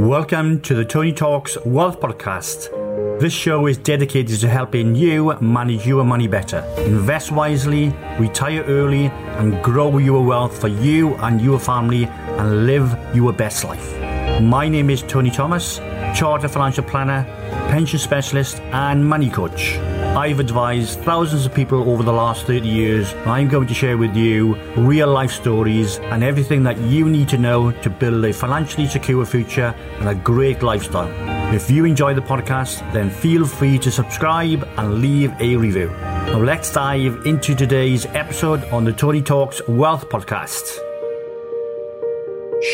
Welcome to the Tony Talks Wealth Podcast. This show is dedicated to helping you manage your money better, invest wisely, retire early, and grow your wealth for you and your family and live your best life. My name is Tony Thomas, Chartered Financial Planner, Pension Specialist, and Money Coach. I've advised thousands of people over the last 30 years. I'm going to share with you real life stories and everything that you need to know to build a financially secure future and a great lifestyle. If you enjoy the podcast, then feel free to subscribe and leave a review. Now let's dive into today's episode on the Tony Talks Wealth Podcast.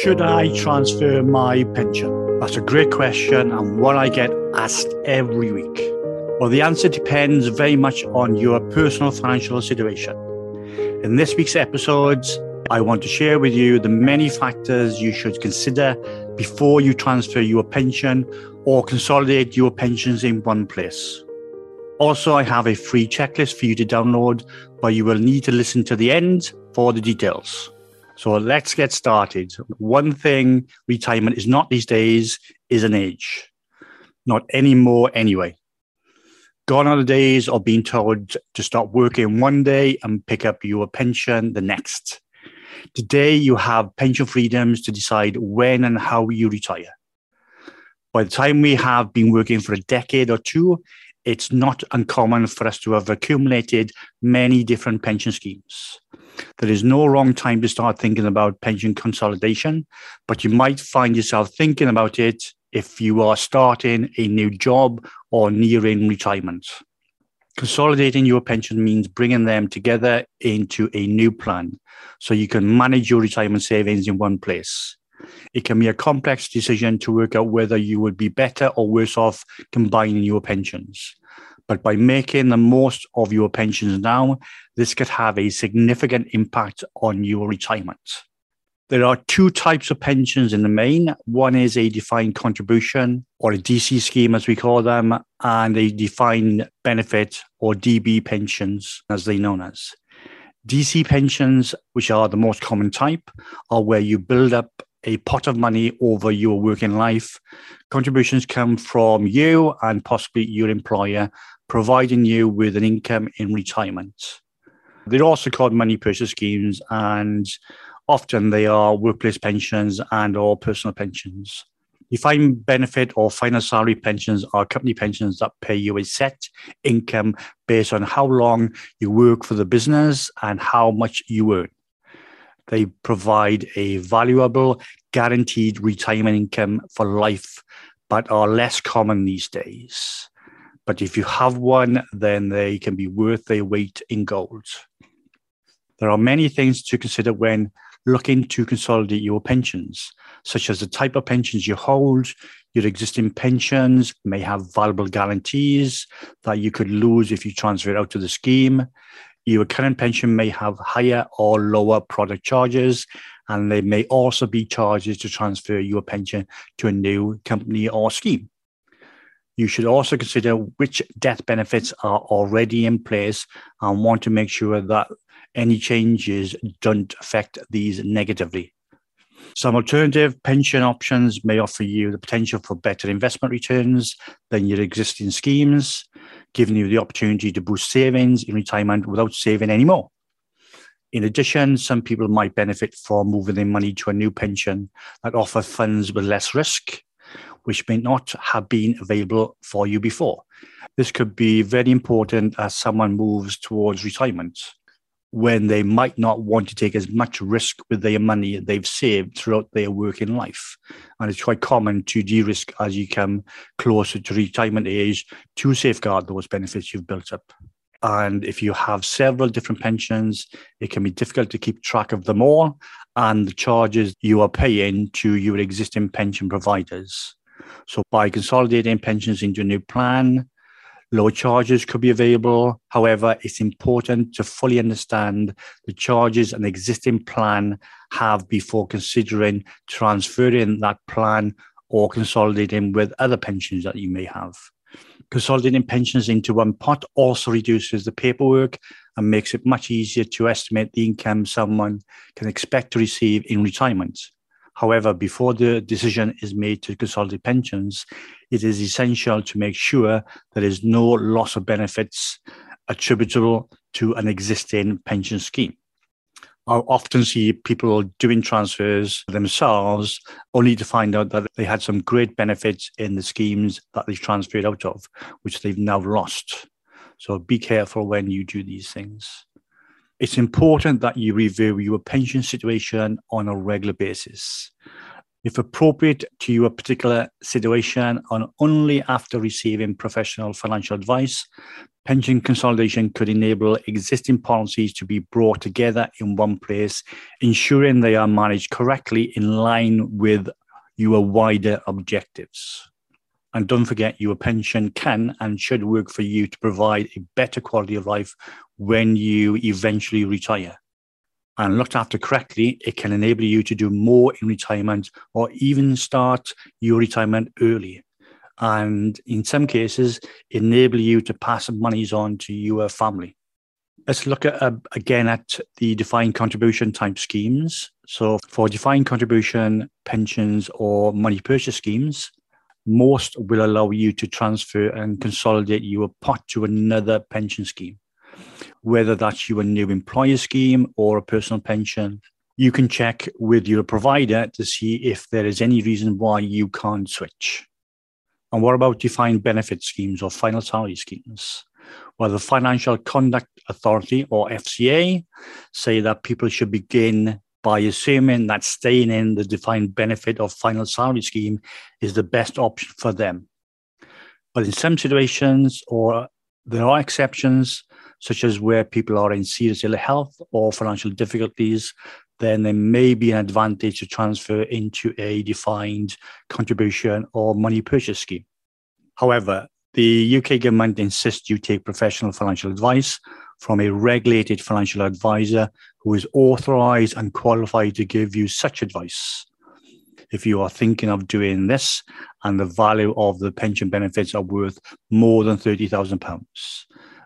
Should I transfer my pension? That's a great question and one I get asked every week. Well, the answer depends very much on your personal financial situation. In this week's episodes, I want to share with you the many factors you should consider before you transfer your pension or consolidate your pensions in one place. Also, I have a free checklist for you to download, but you will need to listen to the end for the details. So let's get started. One thing retirement is not these days is an age. Not anymore, anyway. Gone are the days of being told to stop working one day and pick up your pension the next. Today, you have pension freedoms to decide when and how you retire. By the time we have been working for a decade or two, it's not uncommon for us to have accumulated many different pension schemes. There is no wrong time to start thinking about pension consolidation, but you might find yourself thinking about it if you are starting a new job or nearing retirement. Consolidating your pension means bringing them together into a new plan so you can manage your retirement savings in one place. It can be a complex decision to work out whether you would be better or worse off combining your pensions. But by making the most of your pensions now, this could have a significant impact on your retirement. There are two types of pensions in the main. One is a defined contribution or a DC scheme, as we call them, and a defined benefit or DB pensions, as they're known as. DC pensions, which are the most common type, are where you build up a pot of money over your working life. Contributions come from you and possibly your employer, providing you with an income in retirement. They're also called money purchase schemes, and Often they are workplace pensions and or personal pensions. Defined benefit or final salary pensions are company pensions that pay you a set income based on how long you work for the business and how much you earn. They provide a valuable, guaranteed retirement income for life, but are less common these days. But if you have one, then they can be worth their weight in gold. There are many things to consider when looking to consolidate your pensions, such as the type of pensions you hold. Your existing pensions may have valuable guarantees that you could lose if you transfer it out to the scheme. Your current pension may have higher or lower product charges, and there may also be charges to transfer your pension to a new company or scheme. You should also consider which death benefits are already in place and want to make sure that any changes don't affect these negatively. Some alternative pension options may offer you the potential for better investment returns than your existing schemes, giving you the opportunity to boost savings in retirement without saving any more. In addition, some people might benefit from moving their money to a new pension that offer funds with less risk, which may not have been available for you before. This could be very important as someone moves towards retirement when they might not want to take as much risk with their money they've saved throughout their working life. And it's quite common to de risk as you come closer to retirement age to safeguard those benefits you've built up. And if you have several different pensions, it can be difficult to keep track of them all and the charges you are paying to your existing pension providers. So by consolidating pensions into a new plan, Low charges could be available. However, it's important to fully understand the charges an existing plan have before considering transferring that plan or consolidating with other pensions that you may have. Consolidating pensions into one pot also reduces the paperwork and makes it much easier to estimate the income someone can expect to receive in retirement. However, before the decision is made to consolidate pensions, it is essential to make sure there is no loss of benefits attributable to an existing pension scheme. I often see people doing transfers themselves only to find out that they had some great benefits in the schemes that they've transferred out of, which they've now lost. So be careful when you do these things. It's important that you review your pension situation on a regular basis. If appropriate to your particular situation, and only after receiving professional financial advice, pension consolidation could enable existing policies to be brought together in one place, ensuring they are managed correctly in line with your wider objectives. And don't forget, your pension can and should work for you to provide a better quality of life when you eventually retire. And looked after correctly, it can enable you to do more in retirement or even start your retirement early. And in some cases, enable you to pass monies on to your family. Let's look at uh, again at the defined contribution type schemes. So, for defined contribution pensions or money purchase schemes, most will allow you to transfer and consolidate your pot to another pension scheme, whether that's your new employer scheme or a personal pension. You can check with your provider to see if there is any reason why you can't switch. And what about defined benefit schemes or final salary schemes? Well, the Financial Conduct Authority or FCA say that people should begin by assuming that staying in the defined benefit or final salary scheme is the best option for them. But in some situations, or there are exceptions, such as where people are in serious ill health or financial difficulties, then there may be an advantage to transfer into a defined contribution or money purchase scheme. However, the UK government insists you take professional financial advice from a regulated financial advisor who is authorized and qualified to give you such advice. If you are thinking of doing this and the value of the pension benefits are worth more than £30,000.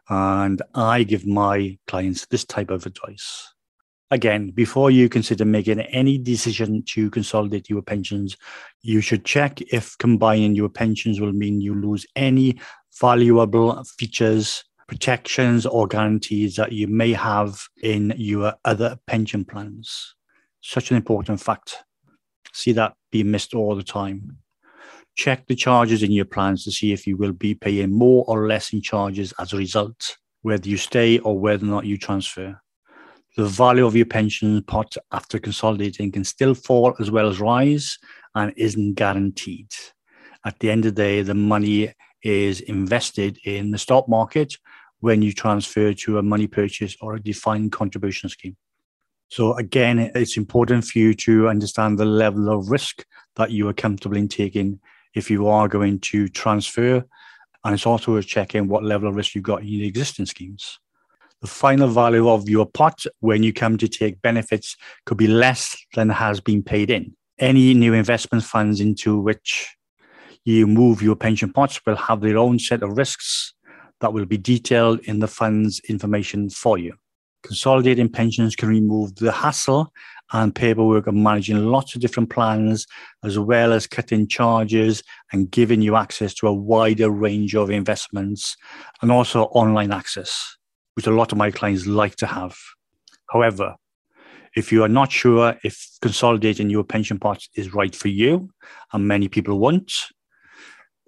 And I give my clients this type of advice. Again, before you consider making any decision to consolidate your pensions, you should check if combining your pensions will mean you lose any valuable features protections or guarantees that you may have in your other pension plans. Such an important fact. See that being missed all the time. Check the charges in your plans to see if you will be paying more or less in charges as a result, whether you stay or whether or not you transfer. The value of your pension pot after consolidating can still fall as well as rise and isn't guaranteed. At the end of the day, the money is invested in the stock market when you transfer to a money purchase or a defined contribution scheme. So again, it's important for you to understand the level of risk that you are comfortable in taking if you are going to transfer. And it's also worth checking what level of risk you've got in the existing schemes. The final value of your pot when you come to take benefits could be less than has been paid in. Any new investment funds into which you move your pension pots will have their own set of risks that will be detailed in the fund's information for you. Consolidating pensions can remove the hassle and paperwork of managing lots of different plans, as well as cutting charges and giving you access to a wider range of investments and also online access, which a lot of my clients like to have. However, if you are not sure if consolidating your pension pots is right for you, and many people won't,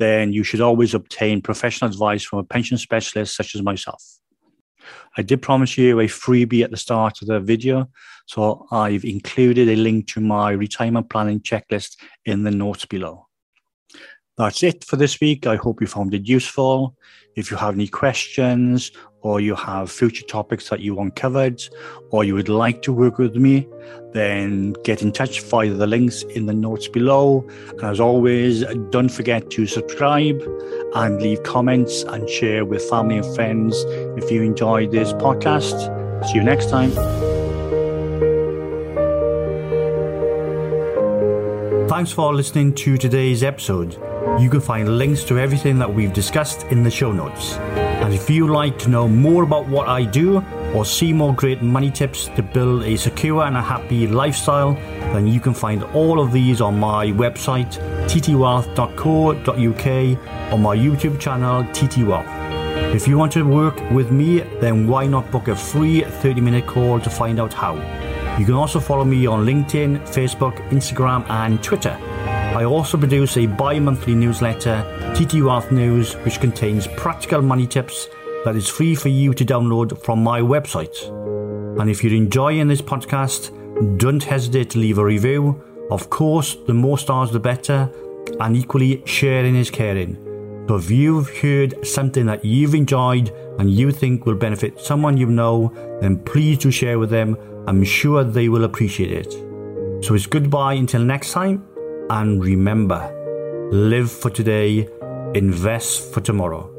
then you should always obtain professional advice from a pension specialist such as myself. I did promise you a freebie at the start of the video, so I've included a link to my retirement planning checklist in the notes below. That's it for this week. I hope you found it useful. If you have any questions or you have future topics that you want covered or you would like to work with me, then get in touch via the links in the notes below. And as always, don't forget to subscribe and leave comments and share with family and friends if you enjoyed this podcast. See you next time. Thanks for listening to today's episode. You can find links to everything that we've discussed in the show notes. And if you'd like to know more about what I do or see more great money tips to build a secure and a happy lifestyle, then you can find all of these on my website, ttwealth.co.uk, or my YouTube channel, ttwealth. If you want to work with me, then why not book a free 30 minute call to find out how? You can also follow me on LinkedIn, Facebook, Instagram, and Twitter. I also produce a bi monthly newsletter, TT Wealth News, which contains practical money tips that is free for you to download from my website. And if you're enjoying this podcast, don't hesitate to leave a review. Of course, the more stars the better, and equally, sharing is caring. So if you've heard something that you've enjoyed and you think will benefit someone you know, then please do share with them. I'm sure they will appreciate it. So it's goodbye until next time, and remember live for today, invest for tomorrow.